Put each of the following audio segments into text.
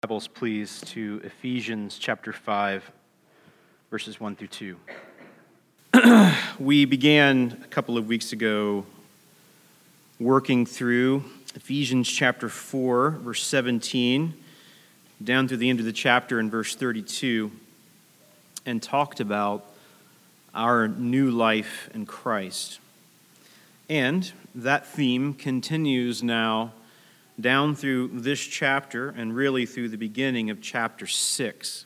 Bibles, please, to Ephesians chapter 5, verses 1 through 2. we began a couple of weeks ago working through Ephesians chapter 4, verse 17, down through the end of the chapter in verse 32, and talked about our new life in Christ. And that theme continues now down through this chapter and really through the beginning of chapter 6.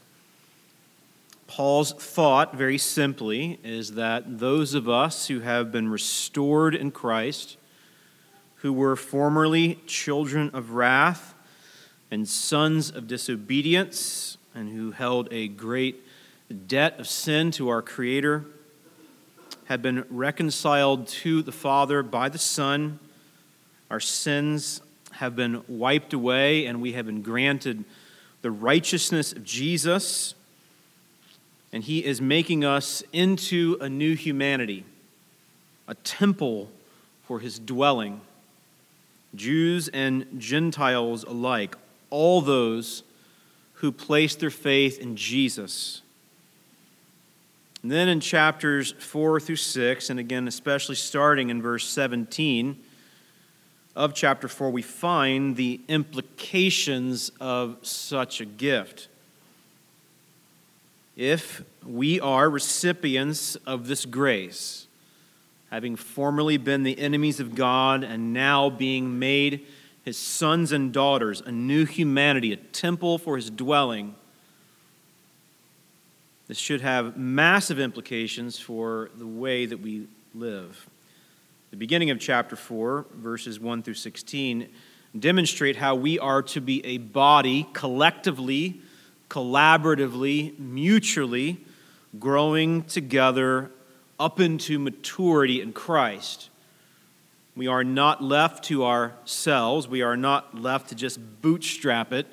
Paul's thought, very simply, is that those of us who have been restored in Christ, who were formerly children of wrath and sons of disobedience, and who held a great debt of sin to our Creator, have been reconciled to the Father by the Son. Our sins have been wiped away and we have been granted the righteousness of Jesus. And he is making us into a new humanity, a temple for his dwelling. Jews and Gentiles alike, all those who place their faith in Jesus. And then in chapters 4 through 6, and again, especially starting in verse 17, of chapter 4, we find the implications of such a gift. If we are recipients of this grace, having formerly been the enemies of God and now being made his sons and daughters, a new humanity, a temple for his dwelling, this should have massive implications for the way that we live. The beginning of chapter 4, verses 1 through 16, demonstrate how we are to be a body collectively, collaboratively, mutually growing together up into maturity in Christ. We are not left to ourselves. We are not left to just bootstrap it.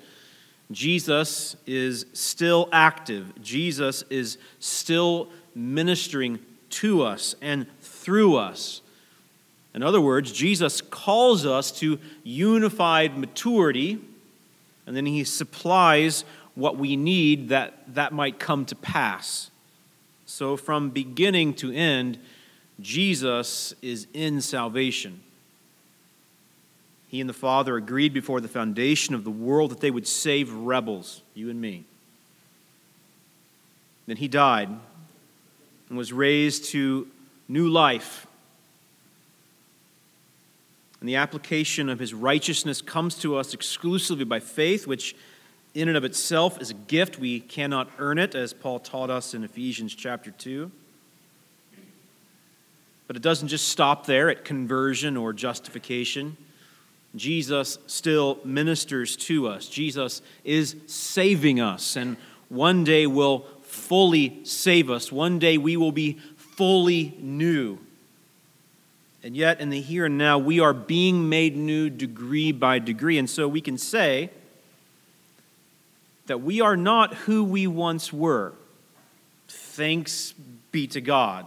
Jesus is still active. Jesus is still ministering to us and through us. In other words, Jesus calls us to unified maturity, and then he supplies what we need that that might come to pass. So, from beginning to end, Jesus is in salvation. He and the Father agreed before the foundation of the world that they would save rebels, you and me. Then he died and was raised to new life and the application of his righteousness comes to us exclusively by faith, which in and of itself is a gift. We cannot earn it, as Paul taught us in Ephesians chapter 2. But it doesn't just stop there at conversion or justification. Jesus still ministers to us. Jesus is saving us, and one day will fully save us. One day we will be fully new. And yet, in the here and now, we are being made new degree by degree. And so we can say that we are not who we once were. Thanks be to God.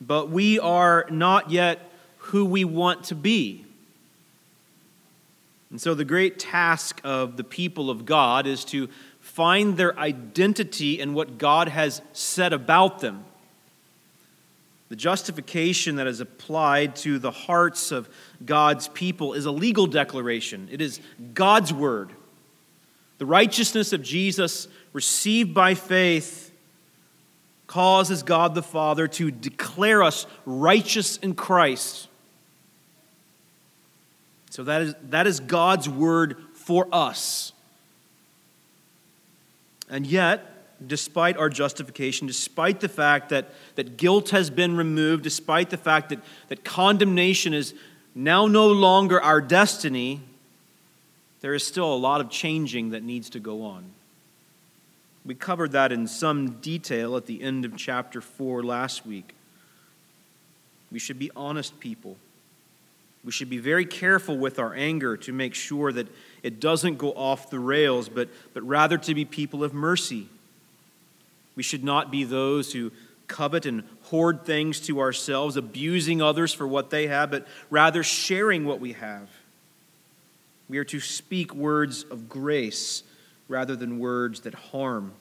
But we are not yet who we want to be. And so, the great task of the people of God is to find their identity in what God has said about them. The justification that is applied to the hearts of God's people is a legal declaration, it is God's word. The righteousness of Jesus received by faith causes God the Father to declare us righteous in Christ. So that is, that is God's word for us. And yet, despite our justification, despite the fact that, that guilt has been removed, despite the fact that, that condemnation is now no longer our destiny, there is still a lot of changing that needs to go on. We covered that in some detail at the end of chapter 4 last week. We should be honest people. We should be very careful with our anger to make sure that it doesn't go off the rails, but, but rather to be people of mercy we should not be those who covet and hoard things to ourselves, abusing others for what they have, but rather sharing what we have. We are to speak words of grace rather than words that harm.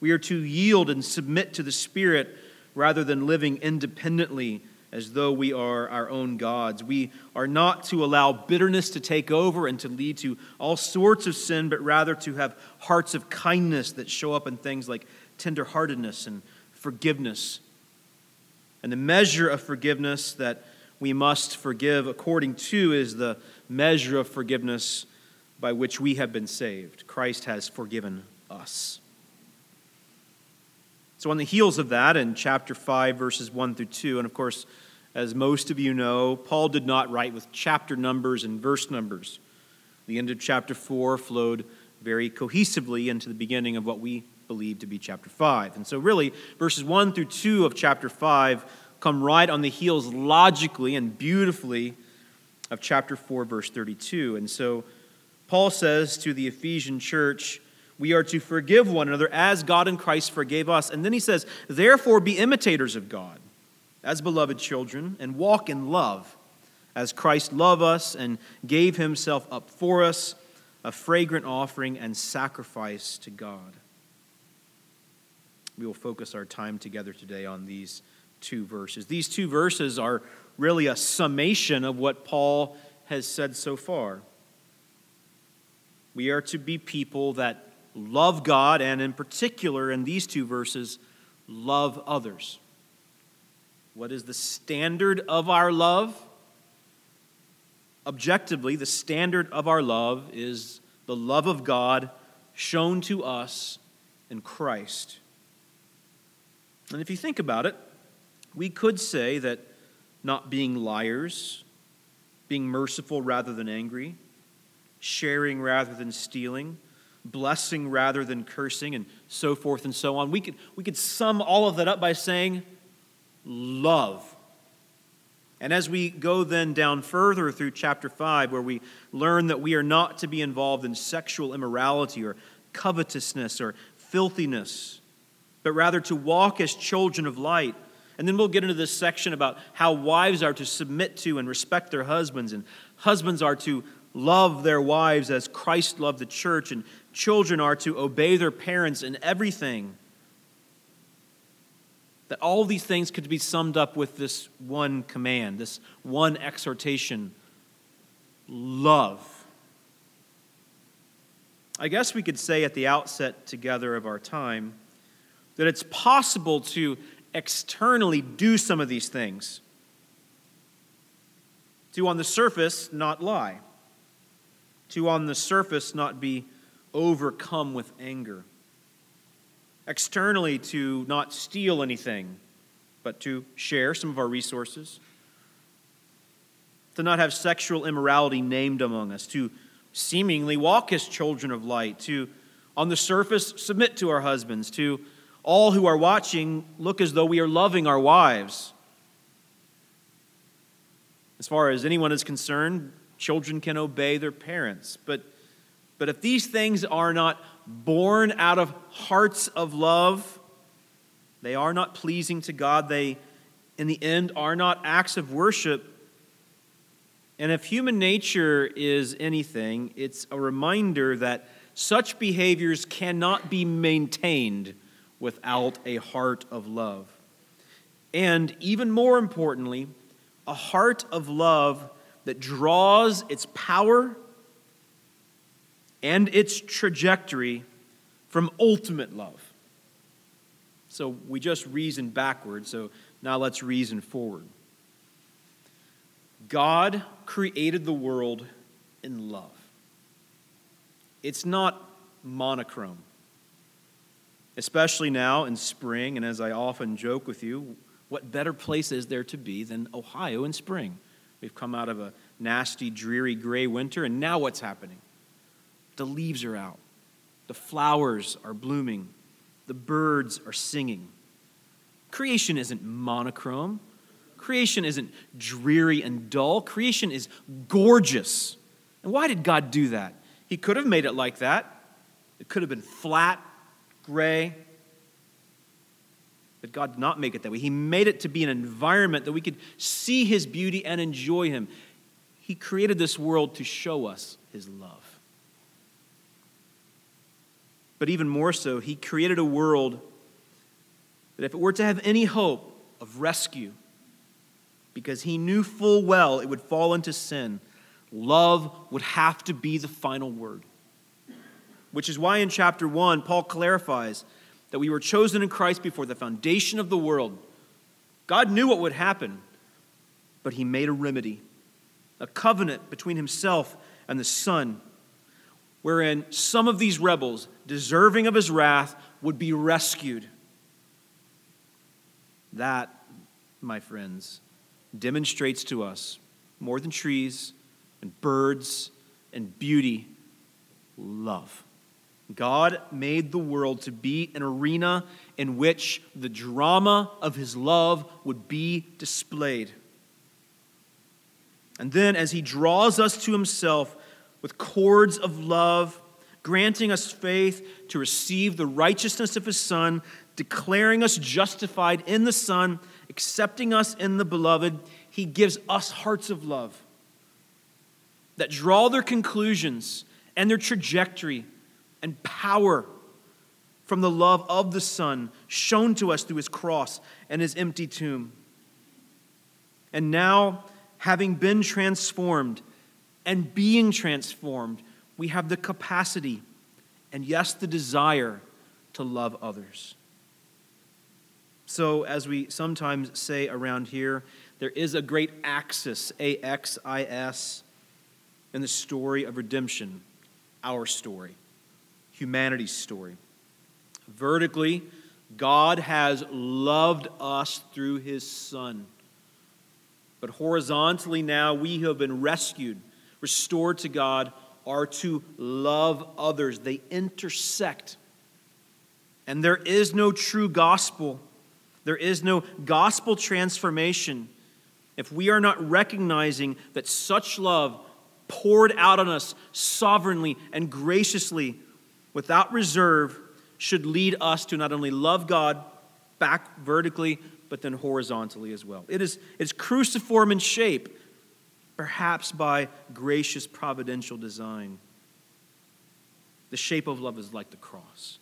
We are to yield and submit to the Spirit rather than living independently as though we are our own gods. We are not to allow bitterness to take over and to lead to all sorts of sin, but rather to have hearts of kindness that show up in things like tenderheartedness and forgiveness. And the measure of forgiveness that we must forgive according to is the measure of forgiveness by which we have been saved. Christ has forgiven us. So, on the heels of that, in chapter 5, verses 1 through 2, and of course, as most of you know, Paul did not write with chapter numbers and verse numbers. The end of chapter 4 flowed very cohesively into the beginning of what we believe to be chapter 5. And so, really, verses 1 through 2 of chapter 5 come right on the heels logically and beautifully of chapter 4, verse 32. And so, Paul says to the Ephesian church, we are to forgive one another as God in Christ forgave us. And then he says, Therefore, be imitators of God as beloved children and walk in love as Christ loved us and gave himself up for us, a fragrant offering and sacrifice to God. We will focus our time together today on these two verses. These two verses are really a summation of what Paul has said so far. We are to be people that love God, and in particular, in these two verses, love others. What is the standard of our love? Objectively, the standard of our love is the love of God shown to us in Christ. And if you think about it, we could say that not being liars, being merciful rather than angry, sharing rather than stealing, blessing rather than cursing, and so forth and so on. We could, we could sum all of that up by saying love. And as we go then down further through chapter 5, where we learn that we are not to be involved in sexual immorality or covetousness or filthiness, but rather to walk as children of light. And then we'll get into this section about how wives are to submit to and respect their husbands, and husbands are to love their wives as Christ loved the church, and children are to obey their parents in everything. That all these things could be summed up with this one command, this one exhortation love. I guess we could say at the outset together of our time that it's possible to externally do some of these things. To, on the surface, not lie to on the surface not be overcome with anger. Externally, to not steal anything, but to share some of our resources. To not have sexual immorality named among us. To seemingly walk as children of light. To, on the surface, submit to our husbands. To all who are watching, look as though we are loving our wives. As far as anyone is concerned, Children can obey their parents. But, but if these things are not born out of hearts of love, they are not pleasing to God. They, in the end, are not acts of worship. And if human nature is anything, it's a reminder that such behaviors cannot be maintained without a heart of love. And even more importantly, a heart of love that draws its power and its trajectory from ultimate love. So we just reasoned backward, so now let's reason forward. God created the world in love. It's not monochrome. Especially now in spring, and as I often joke with you, what better place is there to be than Ohio in spring? We've come out of a nasty, dreary, gray winter, and now what's happening? The leaves are out, the flowers are blooming, the birds are singing. Creation isn't monochrome. Creation isn't dreary and dull. Creation is gorgeous. And why did God do that? He could have made it like that. It could have been flat, gray, but God did not make it that way. He made it to be an environment that we could see His beauty and enjoy Him. He created this world to show us His love. But even more so, he created a world that if it were to have any hope of rescue, because he knew full well it would fall into sin, love would have to be the final word. Which is why in chapter 1, Paul clarifies that we were chosen in Christ before the foundation of the world. God knew what would happen, but he made a remedy, a covenant between himself and the Son, wherein some of these rebels, deserving of his wrath, would be rescued. That, my friends, demonstrates to us more than trees and birds and beauty love. God made the world to be an arena in which the drama of his love would be displayed. And then, as he draws us to himself with cords of love, granting us faith to receive the righteousness of his Son, declaring us justified in the Son, accepting us in the Beloved, he gives us hearts of love that draw their conclusions and their trajectory and power from the love of the Son shown to us through his cross and his empty tomb. And now, having been transformed and being transformed, we have the capacity and, yes, the desire to love others. So, as we sometimes say around here, there is a great axis, A X I S, in the story of redemption, our story humanity's story. Vertically, God has loved us through his Son. But horizontally, now we who have been rescued, restored to God, are to love others. They intersect. And there is no true gospel, there is no gospel transformation if we are not recognizing that such love poured out on us sovereignly and graciously without reserve should lead us to not only love God back vertically, but then horizontally as well. It is it's cruciform in shape, perhaps by gracious providential design. The shape of love is like the cross.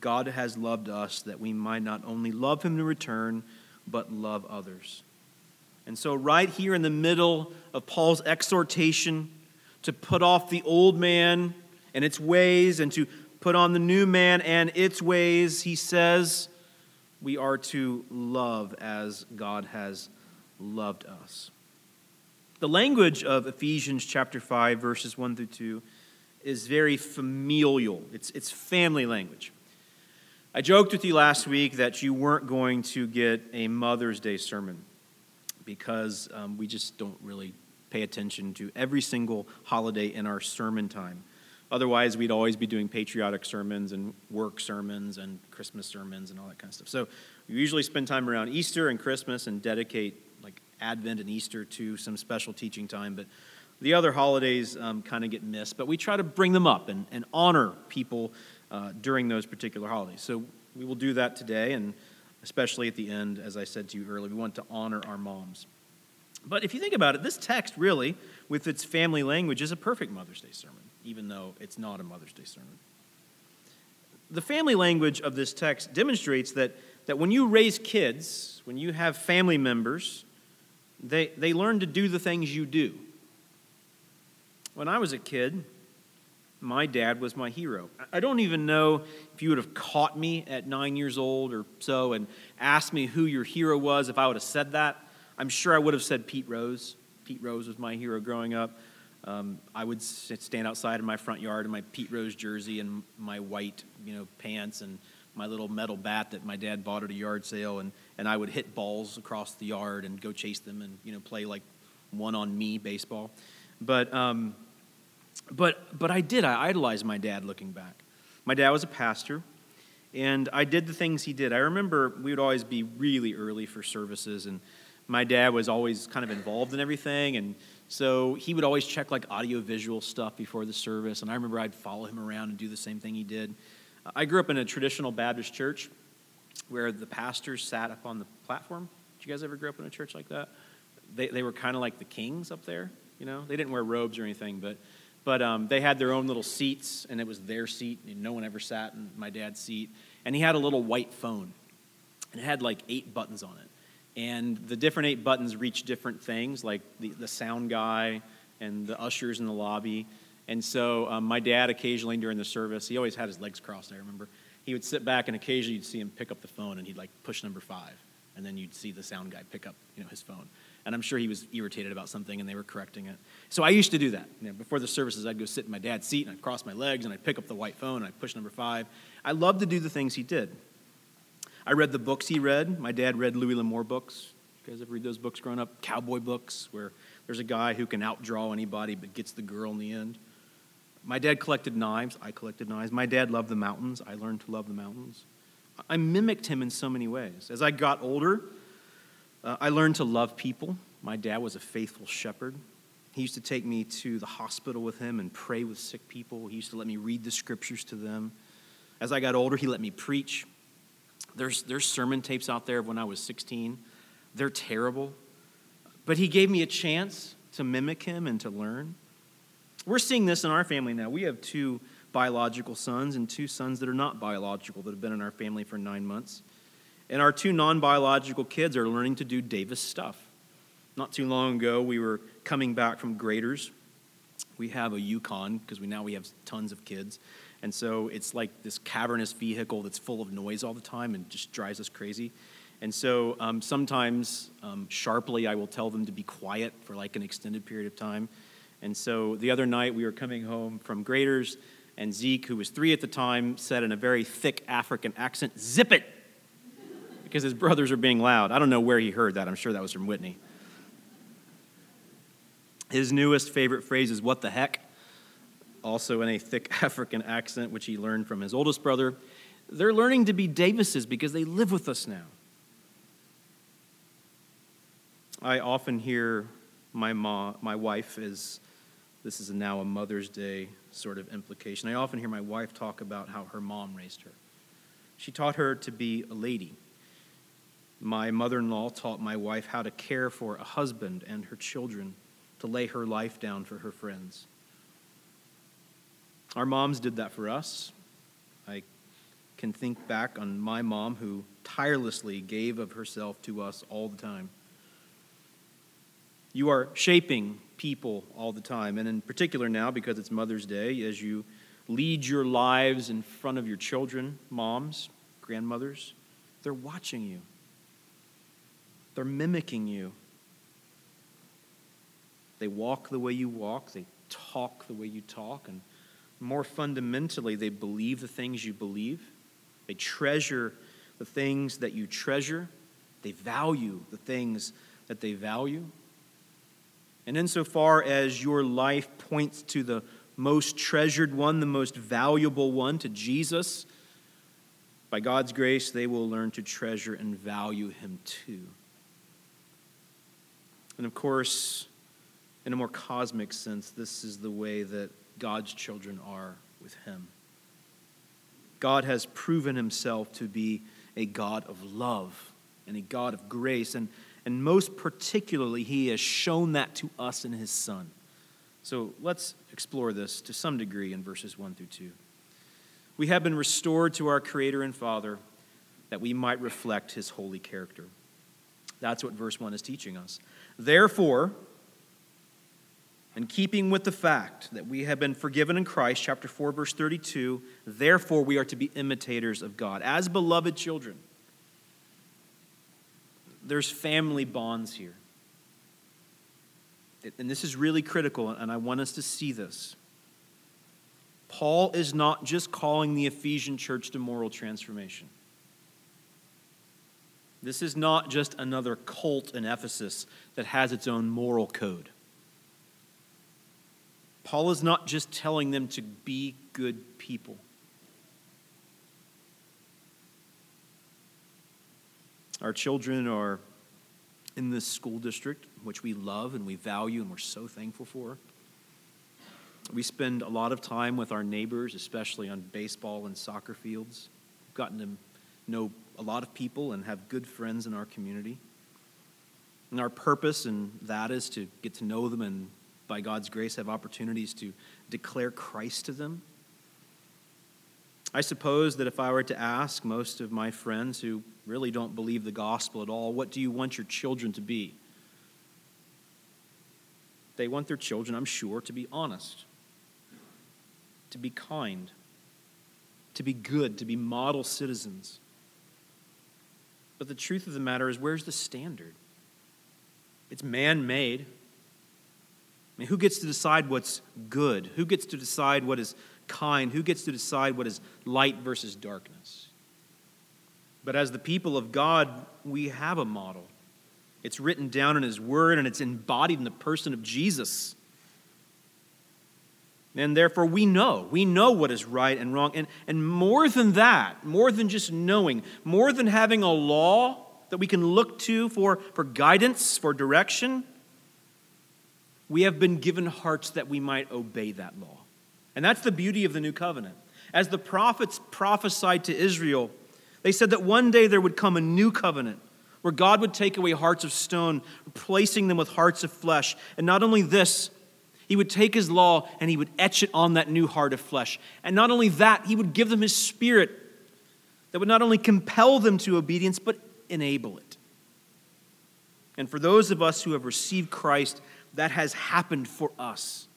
God has loved us that we might not only love Him in return, but love others. And so, right here in the middle of Paul's exhortation to put off the old man and its ways and to put on the new man and its ways, he says we are to love as God has loved us. The language of Ephesians chapter 5, verses 1 through 2, is very familial. It's, it's family language. I joked with you last week that you weren't going to get a Mother's Day sermon because um, we just don't really pay attention to every single holiday in our sermon time. Otherwise, we'd always be doing patriotic sermons and work sermons and Christmas sermons and all that kind of stuff. So we usually spend time around Easter and Christmas and dedicate like Advent and Easter to some special teaching time. But the other holidays um, kind of get missed. But we try to bring them up and, and honor people uh, during those particular holidays. So we will do that today, and especially at the end, as I said to you earlier, we want to honor our moms. But if you think about it, this text really, with its family language, is a perfect Mother's Day sermon even though it's not a Mother's Day sermon. The family language of this text demonstrates that, that when you raise kids, when you have family members, they, they learn to do the things you do. When I was a kid, my dad was my hero. I don't even know if you would have caught me at nine years old or so and asked me who your hero was if I would have said that. I'm sure I would have said Pete Rose. Pete Rose was my hero growing up. Um, I would stand outside in my front yard in my Pete Rose jersey and my white, you know, pants and my little metal bat that my dad bought at a yard sale, and, and I would hit balls across the yard and go chase them and you know play like one on me baseball. But um, but but I did. I idolized my dad. Looking back, my dad was a pastor, and I did the things he did. I remember we would always be really early for services, and my dad was always kind of involved in everything and so he would always check like audio visual stuff before the service. And I remember I'd follow him around and do the same thing he did. I grew up in a traditional Baptist church where the pastors sat up on the platform. Did you guys ever grow up in a church like that? They, they were kind of like the kings up there, you know? They didn't wear robes or anything, but But um, they had their own little seats, and it was their seat, and no one ever sat in my dad's seat. And he had a little white phone, and it had like eight buttons on it. And the different eight buttons reach different things, like the, the sound guy and the ushers in the lobby. And so um, my dad, occasionally during the service, he always had his legs crossed, I remember. He would sit back, and occasionally you'd see him pick up the phone, and he'd like push number five. And then you'd see the sound guy pick up you know, his phone. And I'm sure he was irritated about something, and they were correcting it. So I used to do that. You know, before the services, I'd go sit in my dad's seat, and I'd cross my legs, and I'd pick up the white phone, and I'd push number five. I loved to do the things he did. I read the books he read. My dad read Louis L'Amour books. You guys ever read those books growing up? Cowboy books, where there's a guy who can outdraw anybody but gets the girl in the end. My dad collected knives. I collected knives. My dad loved the mountains. I learned to love the mountains. I mimicked him in so many ways. As I got older, uh, I learned to love people. My dad was a faithful shepherd. He used to take me to the hospital with him and pray with sick people. He used to let me read the scriptures to them. As I got older, he let me preach. There's, there's sermon tapes out there of when I was 16. They're terrible. But he gave me a chance to mimic him and to learn. We're seeing this in our family now. We have two biological sons and two sons that are not biological that have been in our family for nine months. And our two non biological kids are learning to do Davis stuff. Not too long ago, we were coming back from Graeter's. We have a Yukon because we now we have tons of kids. And so it's like this cavernous vehicle that's full of noise all the time and just drives us crazy. And so um, sometimes um, sharply I will tell them to be quiet for like an extended period of time. And so the other night we were coming home from Graeter's, and Zeke, who was three at the time, said in a very thick African accent, Zip it! Because his brothers are being loud. I don't know where he heard that. I'm sure that was from Whitney. His newest favorite phrase is, What the heck? Also in a thick African accent, which he learned from his oldest brother. They're learning to be Davises because they live with us now. I often hear my, mom, my wife is this is now a Mother's Day sort of implication. I often hear my wife talk about how her mom raised her. She taught her to be a lady. My mother in law taught my wife how to care for a husband and her children, to lay her life down for her friends. Our moms did that for us. I can think back on my mom who tirelessly gave of herself to us all the time. You are shaping people all the time, and in particular now, because it's Mother's Day, as you lead your lives in front of your children, moms, grandmothers, they're watching you. They're mimicking you. They walk the way you walk, they talk the way you talk, and more fundamentally, they believe the things you believe. They treasure the things that you treasure. They value the things that they value. And insofar as your life points to the most treasured one, the most valuable one, to Jesus, by God's grace, they will learn to treasure and value him too. And of course, in a more cosmic sense, this is the way that God's children are with Him. God has proven Himself to be a God of love and a God of grace, and, and most particularly, He has shown that to us in His Son. So let's explore this to some degree in verses 1 through 2. We have been restored to our Creator and Father that we might reflect His holy character. That's what verse 1 is teaching us. Therefore, in keeping with the fact that we have been forgiven in Christ, chapter 4, verse 32, therefore we are to be imitators of God as beloved children. There's family bonds here. And this is really critical, and I want us to see this. Paul is not just calling the Ephesian church to moral transformation. This is not just another cult in Ephesus that has its own moral code. Paul is not just telling them to be good people. Our children are in this school district, which we love and we value and we're so thankful for. We spend a lot of time with our neighbors, especially on baseball and soccer fields. We've gotten to know a lot of people and have good friends in our community. And our purpose and that is to get to know them and by God's grace, have opportunities to declare Christ to them. I suppose that if I were to ask most of my friends who really don't believe the gospel at all, what do you want your children to be? They want their children, I'm sure, to be honest, to be kind, to be good, to be model citizens. But the truth of the matter is, where's the standard? It's man made. Mean, who gets to decide what's good? Who gets to decide what is kind? Who gets to decide what is light versus darkness? But as the people of God, we have a model. It's written down in His Word and it's embodied in the person of Jesus. And therefore, we know. We know what is right and wrong. And, and more than that, more than just knowing, more than having a law that we can look to for, for guidance, for direction, we have been given hearts that we might obey that law. And that's the beauty of the new covenant. As the prophets prophesied to Israel, they said that one day there would come a new covenant where God would take away hearts of stone, replacing them with hearts of flesh. And not only this, he would take his law and he would etch it on that new heart of flesh. And not only that, he would give them his spirit that would not only compel them to obedience, but enable it. And for those of us who have received Christ, that has happened for us.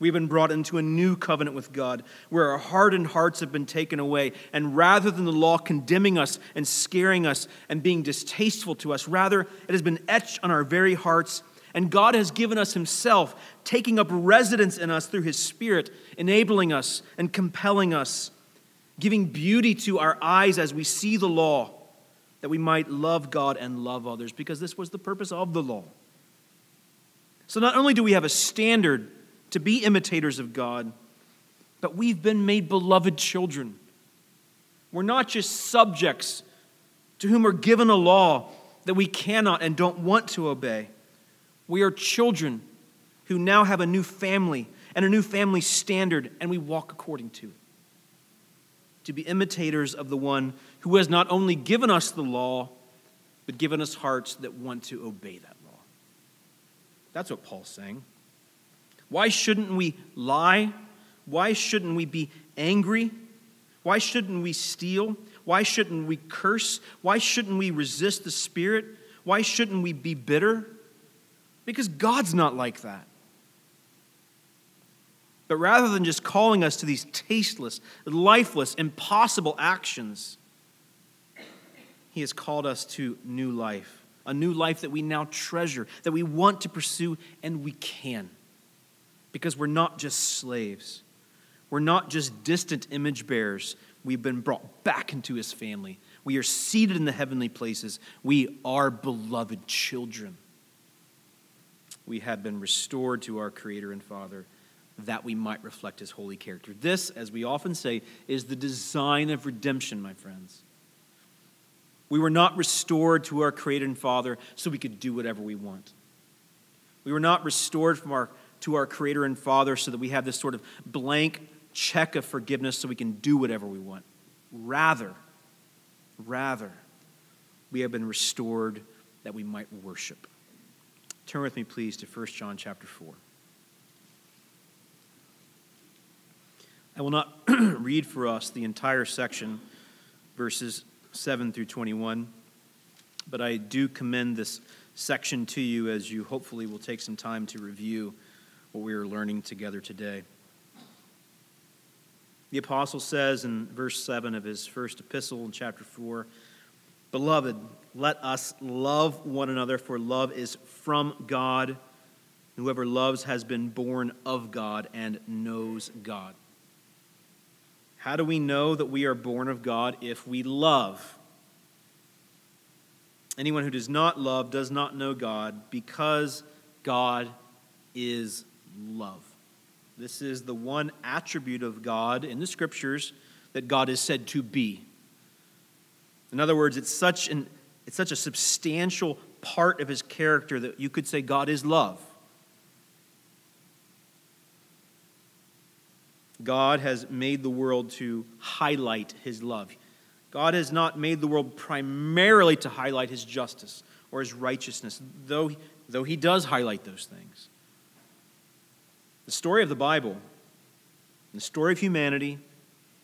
We've been brought into a new covenant with God where our hardened hearts have been taken away. And rather than the law condemning us and scaring us and being distasteful to us, rather it has been etched on our very hearts. And God has given us Himself, taking up residence in us through His Spirit, enabling us and compelling us, giving beauty to our eyes as we see the law, that we might love God and love others, because this was the purpose of the law. So not only do we have a standard to be imitators of God, but we've been made beloved children. We're not just subjects to whom are given a law that we cannot and don't want to obey. We are children who now have a new family and a new family standard, and we walk according to it. To be imitators of the one who has not only given us the law, but given us hearts that want to obey law. That's what Paul's saying. Why shouldn't we lie? Why shouldn't we be angry? Why shouldn't we steal? Why shouldn't we curse? Why shouldn't we resist the Spirit? Why shouldn't we be bitter? Because God's not like that. But rather than just calling us to these tasteless, lifeless, impossible actions, He has called us to new life, a new life that we now treasure, that we want to pursue, and we can because we're not just slaves. We're not just distant image bearers. We've been brought back into his family. We are seated in the heavenly places. We are beloved children. We have been restored to our Creator and Father that we might reflect his holy character. This, as we often say, is the design of redemption, my friends. We were not restored to our Creator and Father so we could do whatever we want. We were not restored from our to our Creator and Father so that we have this sort of blank check of forgiveness so we can do whatever we want. Rather, rather, we have been restored that we might worship. Turn with me, please, to 1 John chapter 4. I will not read for us the entire section, verses 7 through 21, but I do commend this section to you as you hopefully will take some time to review what we are learning together today. The apostle says in verse 7 of his first epistle in chapter 4 Beloved, let us love one another, for love is from God. Whoever loves has been born of God and knows God. How do we know that we are born of God if we love? Anyone who does not love does not know God because God is love. This is the one attribute of God in the scriptures that God is said to be. In other words, it's such, an, it's such a substantial part of his character that you could say God is love. God has made the world to highlight his love. God has not made the world primarily to highlight his justice or his righteousness, though, though he does highlight those things. The story of the Bible, the story of humanity,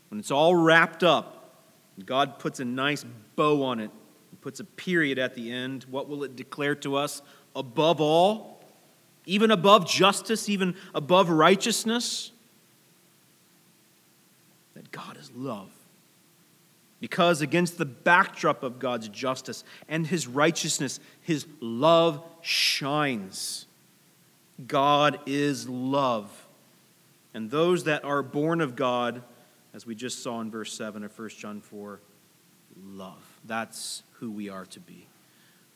when it's all wrapped up, God puts a nice bow on it, puts a period at the end, what will it declare to us? Above all, even above justice, even above righteousness, that God is love. Because against the backdrop of God's justice and his righteousness, his love shines. God is love. And those that are born of God, as we just saw in verse 7 of 1 John 4, love. That's who we are to be.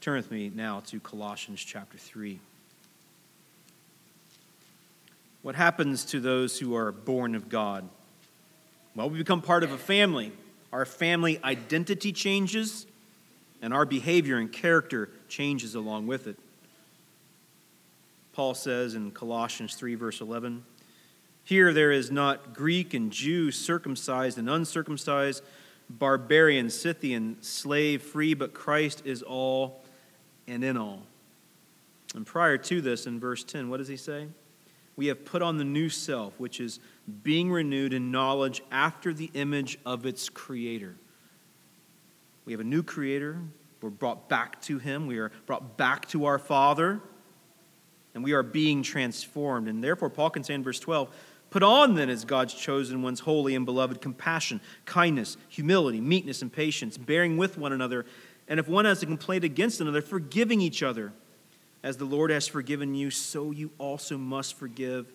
Turn with me now to Colossians chapter 3. What happens to those who are born of God? Well, we become part of a family. Our family identity changes, and our behavior and character changes along with it. Paul says in Colossians 3, verse 11 Here there is not Greek and Jew, circumcised and uncircumcised, barbarian, Scythian, slave, free, but Christ is all and in all. And prior to this, in verse 10, what does he say? We have put on the new self, which is being renewed in knowledge after the image of its creator. We have a new creator. We're brought back to him. We are brought back to our Father. And we are being transformed. And therefore, Paul can say in verse 12, Put on then as God's chosen ones, holy and beloved, compassion, kindness, humility, meekness, and patience, bearing with one another. And if one has a complaint against another, forgiving each other. As the Lord has forgiven you, so you also must forgive.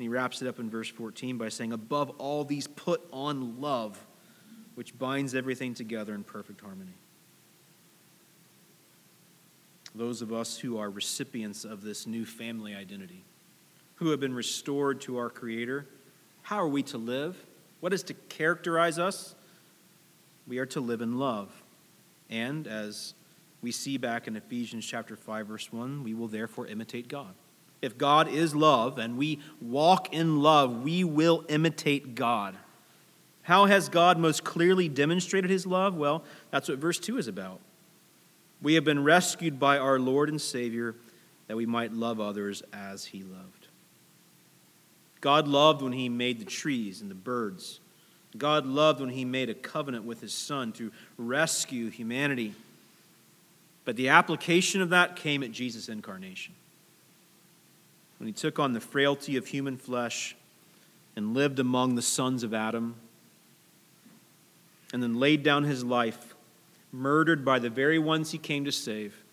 And he wraps it up in verse 14 by saying, Above all these, put on love, which binds everything together in perfect harmony. Those of us who are recipients of this new family identity, who have been restored to our Creator, how are we to live? What is to characterize us? We are to live in love. And as we see back in Ephesians chapter 5 verse 1, we will therefore imitate God. If God is love and we walk in love, we will imitate God. How has God most clearly demonstrated his love? Well, that's what verse 2 is about. We have been rescued by our Lord and Savior that we might love others as he loved. God loved when he made the trees and the birds. God loved when he made a covenant with his son to rescue humanity. But the application of that came at Jesus' incarnation when he took on the frailty of human flesh and lived among the sons of Adam, and then laid down his life, murdered by the very ones he came to save,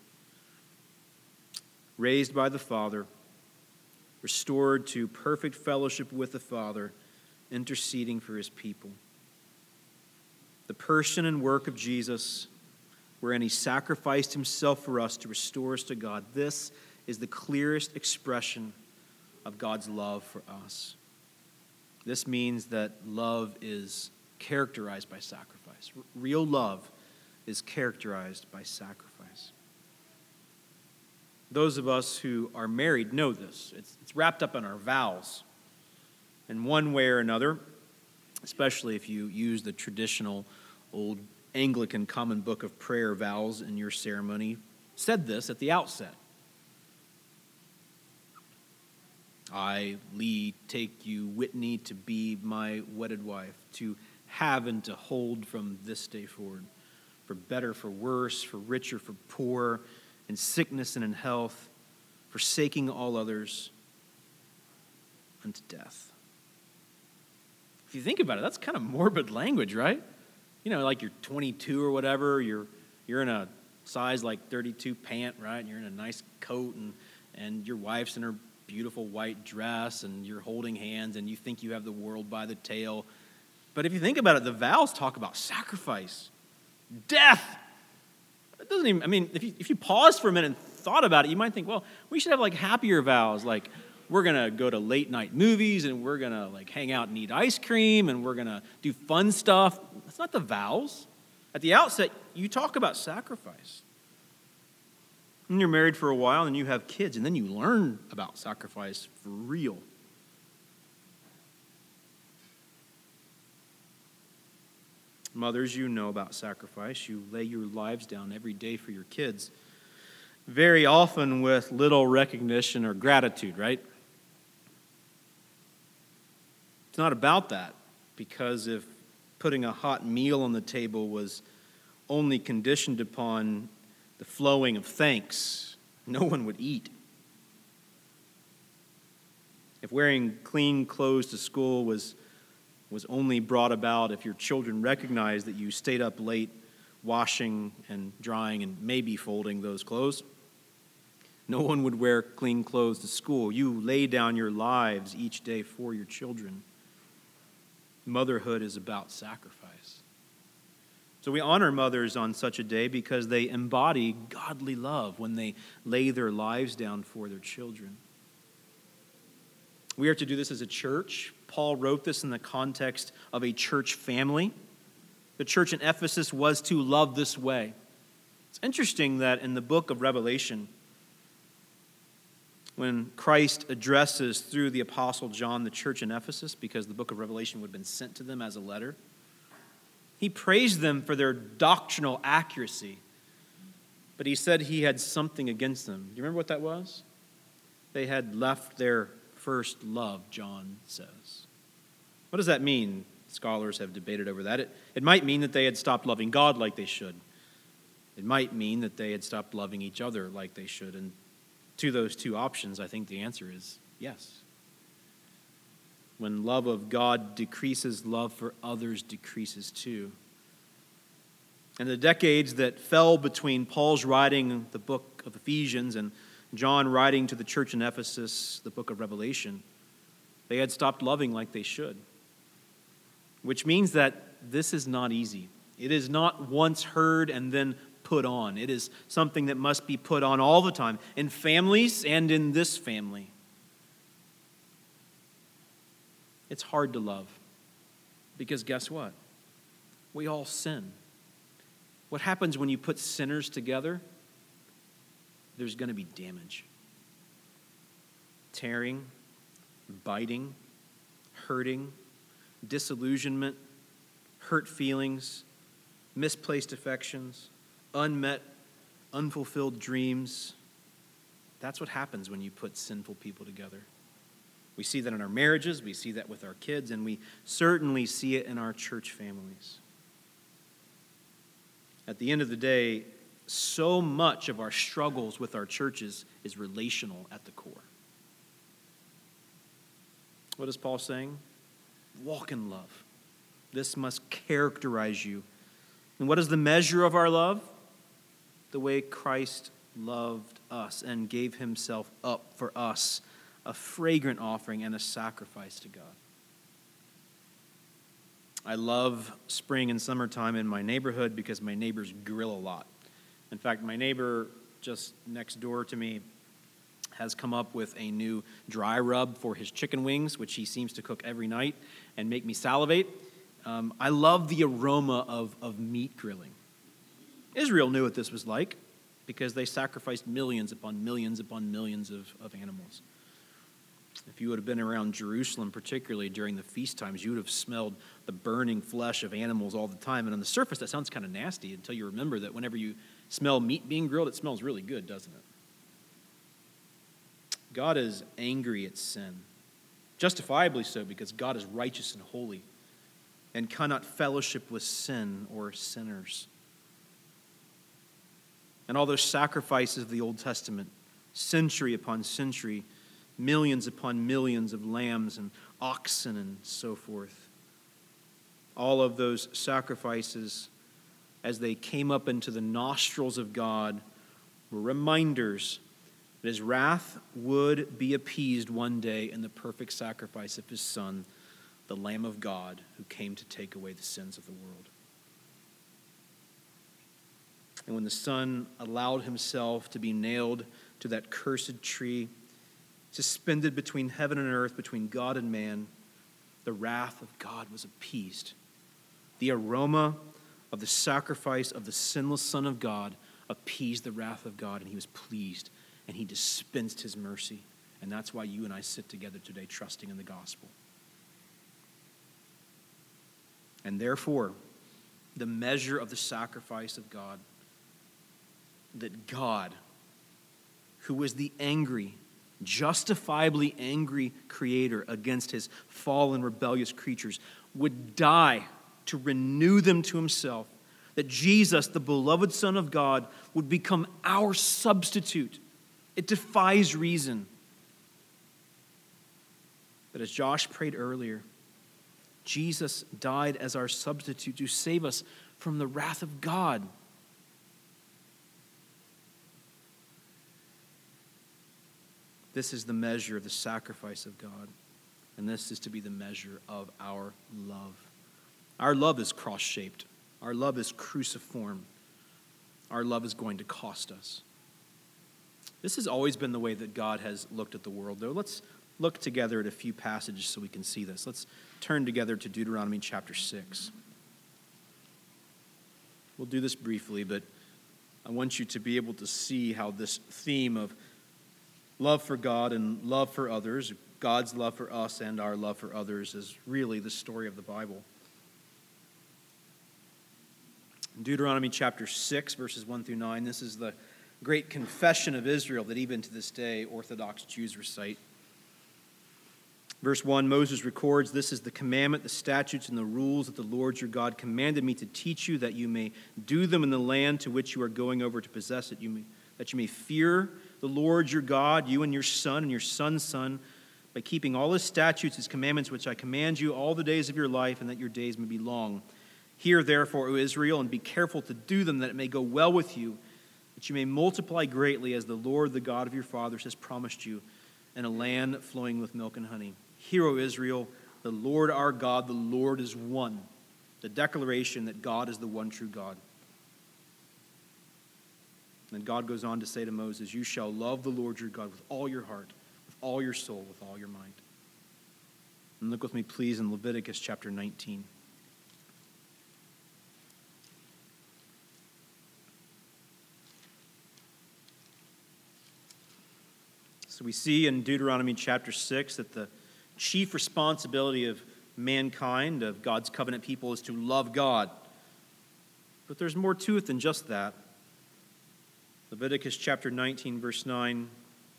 raised by the Father, restored to perfect fellowship with the Father, interceding for his people. The person and work of Jesus, wherein he sacrificed himself for us to restore us to God. This is the clearest expression of God's love for us. This means that love is characterized by sacrifice. Real love is characterized by sacrifice. Those of us who are married know this. It's, it's wrapped up in our vows. In one way or another, especially if you use the traditional old Anglican common book of prayer vows in your ceremony, said this at the outset. I, Lee, take you, Whitney, to be my wedded wife, to have and to hold from this day forward, for better, for worse, for richer, for poor, in sickness and in health, forsaking all others unto death. If you think about it, that's kind of morbid language, right? You know, like you're 22 or whatever, you're, you're in a size like 32 pant, right? And you're in a nice coat, and, and your wife's in her beautiful white dress and you're holding hands and you think you have the world by the tail. But if you think about it, the vows talk about sacrifice, death. It doesn't even, I mean, if you, if you pause for a minute and thought about it, you might think, well, we should have like happier vows, like we're gonna go to late night movies and we're gonna like hang out and eat ice cream and we're gonna do fun stuff. That's not the vows. At the outset, you talk about sacrifice. And you're married for a while and you have kids, and then you learn about sacrifice for real. Mothers, you know about sacrifice. You lay your lives down every day for your kids, very often with little recognition or gratitude, right? It's not about that, because if putting a hot meal on the table was only conditioned upon the flowing of thanks, no one would eat. If wearing clean clothes to school was, was only brought about if your children recognized that you stayed up late washing and drying and maybe folding those clothes, no one would wear clean clothes to school. You lay down your lives each day for your children. Motherhood is about sacrifice. So we honor mothers on such a day because they embody godly love when they lay their lives down for their children. We are to do this as a church. Paul wrote this in the context of a church family. The church in Ephesus was to love this way. It's interesting that in the book of Revelation, when Christ addresses through the Apostle John the church in Ephesus, because the book of Revelation would have been sent to them as a letter, he praised them for their doctrinal accuracy. But he said he had something against them. Do you remember what that was? They had left their first love, John says. What does that mean? Scholars have debated over that. It, it might mean that they had stopped loving God like they should. It might mean that they had stopped loving each other like they should. And to those two options, I think the answer is yes. When love of God decreases, love for others decreases too. And the decades that fell between Paul's writing the book of Ephesians and John writing to the church in Ephesus the book of Revelation, they had stopped loving like they should. Which means that this is not easy. It is not once heard and then put on. It is something that must be put on all the time, in families and in this family. It's hard to love because guess what? We all sin. What happens when you put sinners together? There's going to be damage. Tearing, biting, hurting, disillusionment, hurt feelings, misplaced affections unmet, unfulfilled dreams. That's what happens when you put sinful people together. We see that in our marriages, we see that with our kids, and we certainly see it in our church families. At the end of the day, so much of our struggles with our churches is relational at the core. What is Paul saying? Walk in love. This must characterize you. And what is the measure of our love? the way Christ loved us and gave himself up for us, a fragrant offering and a sacrifice to God. I love spring and summertime in my neighborhood because my neighbors grill a lot. In fact, my neighbor just next door to me has come up with a new dry rub for his chicken wings, which he seems to cook every night and make me salivate. Um, I love the aroma of, of meat grilling. Israel knew what this was like because they sacrificed millions upon millions upon millions of, of animals. If you would have been around Jerusalem, particularly during the feast times, you would have smelled the burning flesh of animals all the time. And on the surface, that sounds kind of nasty until you remember that whenever you smell meat being grilled, it smells really good, doesn't it? God is angry at sin, justifiably so, because God is righteous and holy and cannot fellowship with sin or sinners and all those sacrifices of the Old Testament, century upon century, millions upon millions of lambs and oxen and so forth. All of those sacrifices, as they came up into the nostrils of God, were reminders that his wrath would be appeased one day in the perfect sacrifice of his Son, the Lamb of God, who came to take away the sins of the world. And when the Son allowed himself to be nailed to that cursed tree, suspended between heaven and earth, between God and man, the wrath of God was appeased. The aroma of the sacrifice of the sinless Son of God appeased the wrath of God, and he was pleased, and he dispensed his mercy. And that's why you and I sit together today, trusting in the gospel. And therefore, the measure of the sacrifice of God that God, who was the angry, justifiably angry creator against his fallen, rebellious creatures, would die to renew them to himself. That Jesus, the beloved Son of God, would become our substitute. It defies reason. But as Josh prayed earlier, Jesus died as our substitute to save us from the wrath of God. This is the measure of the sacrifice of God, and this is to be the measure of our love. Our love is cross shaped, our love is cruciform, our love is going to cost us. This has always been the way that God has looked at the world, though. Let's look together at a few passages so we can see this. Let's turn together to Deuteronomy chapter 6. We'll do this briefly, but I want you to be able to see how this theme of love for God and love for others, God's love for us and our love for others, is really the story of the Bible. Deuteronomy chapter 6, verses 1 through 9, this is the great confession of Israel that even to this day Orthodox Jews recite. Verse 1 Moses records, This is the commandment, the statutes, and the rules that the Lord your God commanded me to teach you, that you may do them in the land to which you are going over to possess it, you may, that you may fear the Lord your God, you and your son and your son's son, by keeping all his statutes, his commandments, which I command you all the days of your life, and that your days may be long. Hear therefore, O Israel, and be careful to do them, that it may go well with you, that you may multiply greatly, as the Lord, the God of your fathers, has promised you, in a land flowing with milk and honey. Hear, O Israel, the Lord our God, the Lord is one. The declaration that God is the one true God. And then God goes on to say to Moses, You shall love the Lord your God with all your heart, with all your soul, with all your mind. And look with me, please, in Leviticus chapter 19. So we see in Deuteronomy chapter 6 that the chief responsibility of mankind, of God's covenant people, is to love God. But there's more to it than just that. Leviticus chapter 19, verse 9,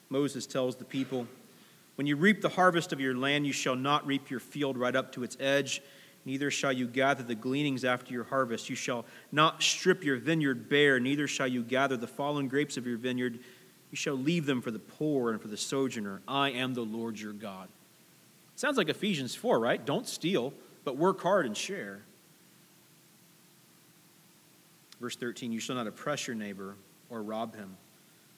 Moses tells the people, When you reap the harvest of your land, you shall not reap your field right up to its edge, neither shall you gather the gleanings after your harvest. You shall not strip your vineyard bare, neither shall you gather the fallen grapes of your vineyard. You shall leave them for the poor and for the sojourner. I am the Lord your God. Sounds like Ephesians 4, right? Don't steal, but work hard and share. Verse 13 You shall not oppress your neighbor or rob him.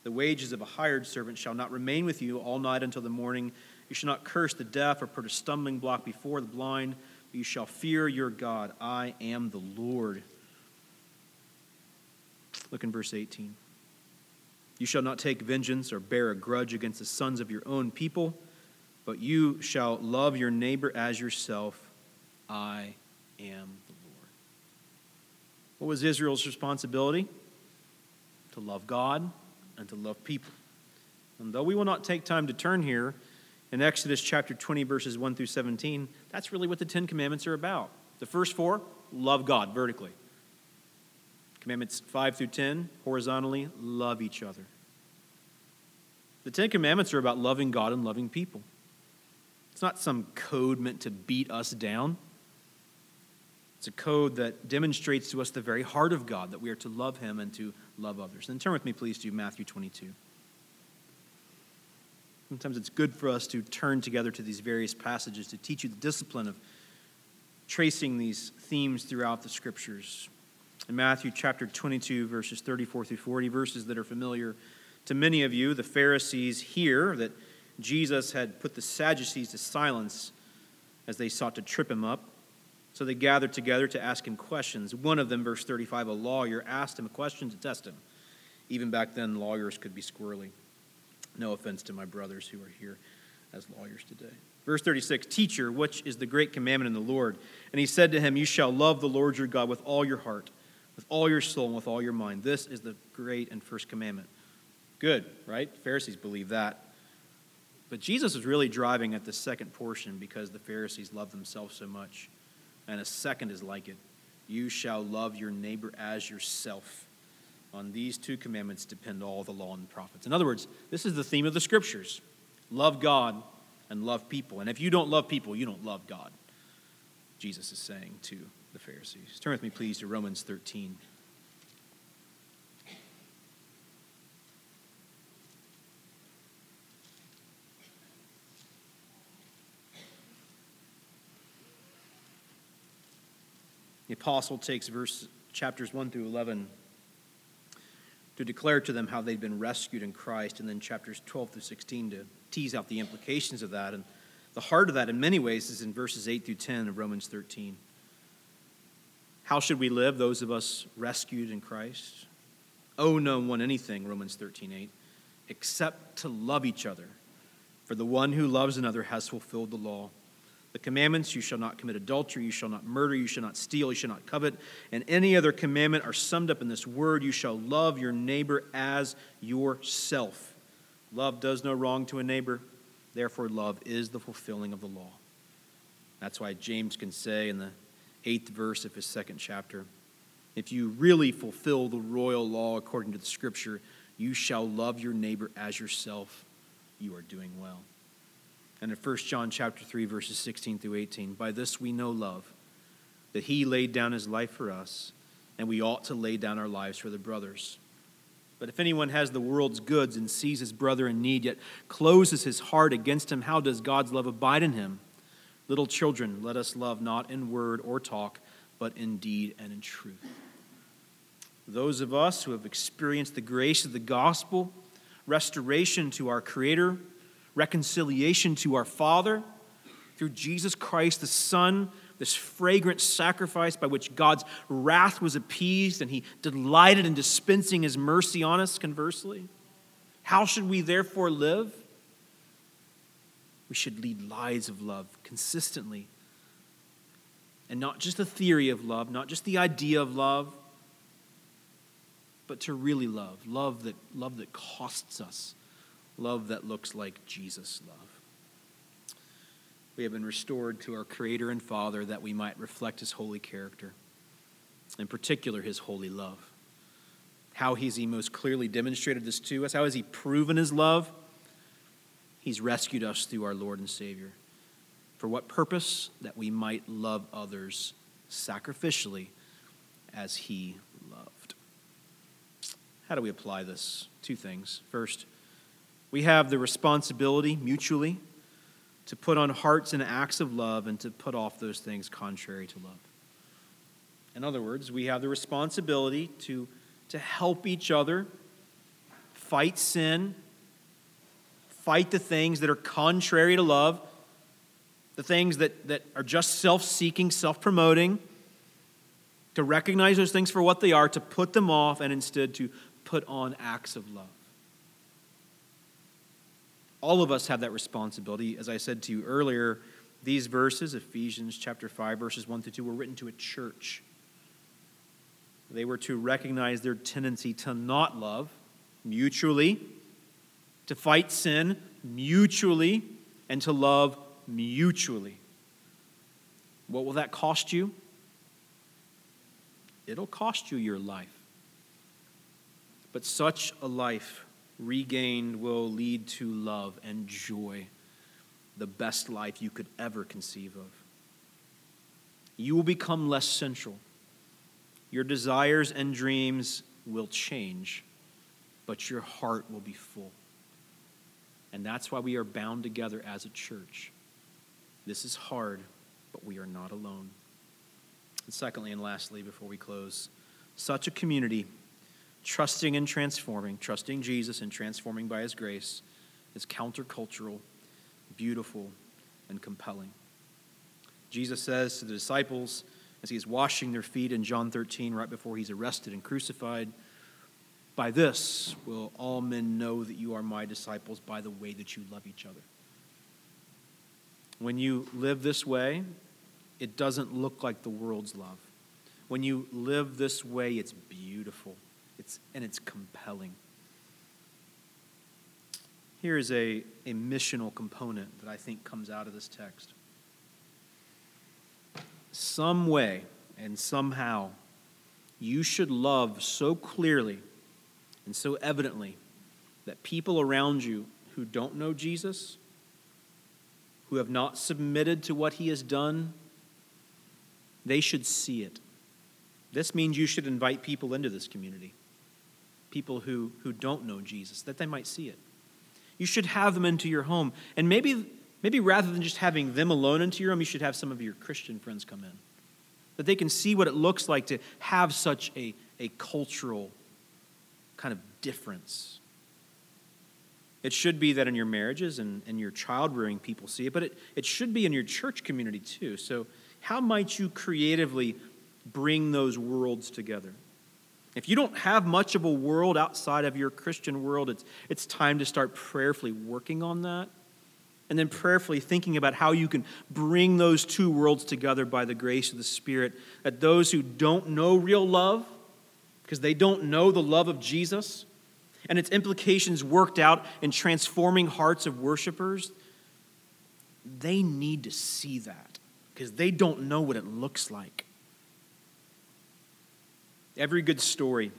The wages of a hired servant shall not remain with you all night until the morning. You shall not curse the deaf or put a stumbling block before the blind, but you shall fear your God. I am the Lord. Look in verse 18. You shall not take vengeance or bear a grudge against the sons of your own people, but you shall love your neighbor as yourself. I am the Lord. What was Israel's responsibility? To love God and to love people. And though we will not take time to turn here, in Exodus chapter 20, verses 1 through 17, that's really what the Ten Commandments are about. The first four, love God vertically. Commandments 5 through 10, horizontally, love each other. The Ten Commandments are about loving God and loving people. It's not some code meant to beat us down. It's a code that demonstrates to us the very heart of God, that we are to love Him and to love others. And turn with me, please, to Matthew 22. Sometimes it's good for us to turn together to these various passages to teach you the discipline of tracing these themes throughout the scriptures in Matthew chapter 22, verses 34 through 40, verses that are familiar to many of you. The Pharisees hear that Jesus had put the Sadducees to silence as they sought to trip him up. So they gathered together to ask him questions. One of them, verse 35, a lawyer, asked him a question to test him. Even back then, lawyers could be squirrely. No offense to my brothers who are here as lawyers today. Verse 36 Teacher, which is the great commandment in the Lord? And he said to him, You shall love the Lord your God with all your heart with all your soul and with all your mind. This is the great and first commandment. Good, right? Pharisees believe that. But Jesus is really driving at the second portion because the Pharisees love themselves so much. And a second is like it You shall love your neighbor as yourself. On these two commandments depend all the law and the prophets. In other words, this is the theme of the scriptures. Love God and love people. And if you don't love people, you don't love God. Jesus is saying to the Pharisees. Turn with me, please, to Romans 13. The apostle takes verse chapters 1 through 11 to declare to them how they'd been rescued in Christ, and then chapters 12 through 16 to tease out the implications of that. And the heart of that, in many ways, is in verses 8 through 10 of Romans 13. How should we live, those of us rescued in Christ? Owe no one anything, Romans 13 8, except to love each other. For the one who loves another has fulfilled the law. The commandments you shall not commit adultery, you shall not murder, you shall not steal, you shall not covet, and any other commandment are summed up in this word you shall love your neighbor as yourself. Love does no wrong to a neighbor, therefore, love is the fulfilling of the law. That's why James can say in the eighth verse of his second chapter if you really fulfill the royal law according to the scripture, you shall love your neighbor as yourself. You are doing well. And in 1 John chapter 3 verses 16 through 18, by this we know love, that he laid down his life for us, and we ought to lay down our lives for the brothers. But if anyone has the world's goods and sees his brother in need, yet closes his heart against him, how does God's love abide in him? Little children, let us love not in word or talk, but in deed and in truth. Those of us who have experienced the grace of the gospel, restoration to our Creator, reconciliation to our Father through Jesus Christ, the Son, this fragrant sacrifice by which God's wrath was appeased and he delighted in dispensing his mercy on us, conversely. How should we therefore live? We should lead lives of love consistently. And not just the theory of love, not just the idea of love, but to really love. Love that, love that costs us love that looks like Jesus' love. We have been restored to our Creator and Father that we might reflect His holy character, in particular, His holy love. How has He most clearly demonstrated this to us? How has He proven His love? He's rescued us through our Lord and Savior. For what purpose? That we might love others sacrificially as He loved. How do we apply this? Two things. First, we have the responsibility mutually to put on hearts and acts of love and to put off those things contrary to love. In other words, we have the responsibility to, to help each other fight sin, fight the things that are contrary to love, the things that, that are just self seeking, self promoting, to recognize those things for what they are, to put them off, and instead to put on acts of love. All of us have that responsibility. As I said to you earlier, these verses, Ephesians chapter 5, verses 1 through 2, were written to a church. They were to recognize their tendency to not love mutually, to fight sin mutually, and to love mutually. What will that cost you? It'll cost you your life. But such a life regained will lead to love and joy, the best life you could ever conceive of. You will become less central. Your desires and dreams will change, but your heart will be full. And that's why we are bound together as a church. This is hard, but we are not alone. And secondly, and lastly, before we close, such a community trusting and transforming, trusting Jesus and transforming by his grace is countercultural, beautiful, and compelling. Jesus says to the disciples as he is washing their feet in John 13, right before he's arrested and crucified, By this will all men know that you are my disciples by the way that you love each other. When you live this way, it doesn't look like the world's love. When you live this way, it's beautiful it's, and it's compelling. Here is a, a missional component that I think comes out of this text. Some way and somehow, you should love so clearly and so evidently that people around you who don't know Jesus who have not submitted to what he has done, they should see it. This means you should invite people into this community, people who, who don't know Jesus, that they might see it. You should have them into your home. And maybe, maybe rather than just having them alone into your home, you should have some of your Christian friends come in. That they can see what it looks like to have such a, a cultural kind of difference. It should be that in your marriages and, and your child rearing, people see it, but it, it should be in your church community too. So, how might you creatively bring those worlds together? If you don't have much of a world outside of your Christian world, it's, it's time to start prayerfully working on that. And then prayerfully thinking about how you can bring those two worlds together by the grace of the Spirit. That those who don't know real love, because they don't know the love of Jesus and its implications worked out in transforming hearts of worshipers, they need to see that because they don't know what it looks like. Every good story,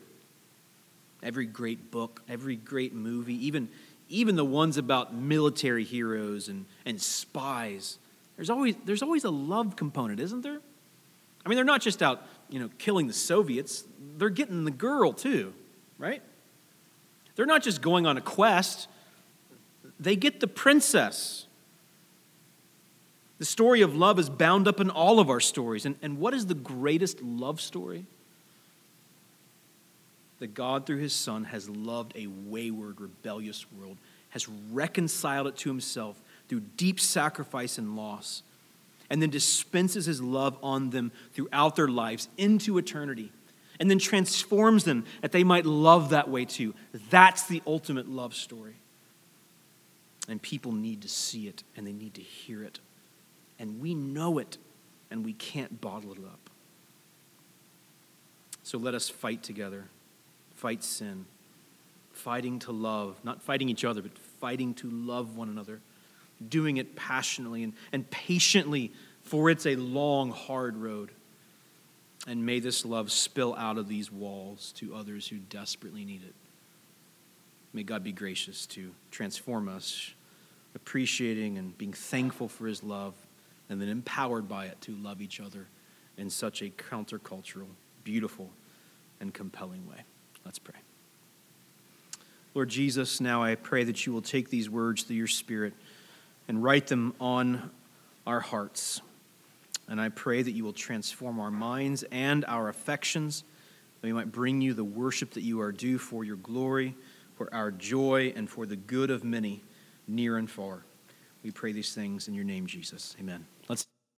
every great book, every great movie, even, even the ones about military heroes and, and spies, there's always, there's always a love component, isn't there? I mean, they're not just out, you know, killing the Soviets, they're getting the girl too, right? They're not just going on a quest, they get the princess. The story of love is bound up in all of our stories. And, and what is the greatest love story? That God, through his Son, has loved a wayward, rebellious world, has reconciled it to himself through deep sacrifice and loss, and then dispenses his love on them throughout their lives into eternity, and then transforms them that they might love that way too. That's the ultimate love story. And people need to see it and they need to hear it. And we know it, and we can't bottle it up. So let us fight together fight sin, fighting to love, not fighting each other, but fighting to love one another, doing it passionately and, and patiently, for it's a long, hard road. And may this love spill out of these walls to others who desperately need it. May God be gracious to transform us, appreciating and being thankful for his love, and then empowered by it to love each other in such a countercultural, beautiful, and compelling way. Let's pray. Lord Jesus, now I pray that you will take these words through your Spirit and write them on our hearts. And I pray that you will transform our minds and our affections, that we might bring you the worship that you are due for your glory, for our joy, and for the good of many, near and far. We pray these things in your name, Jesus. Amen.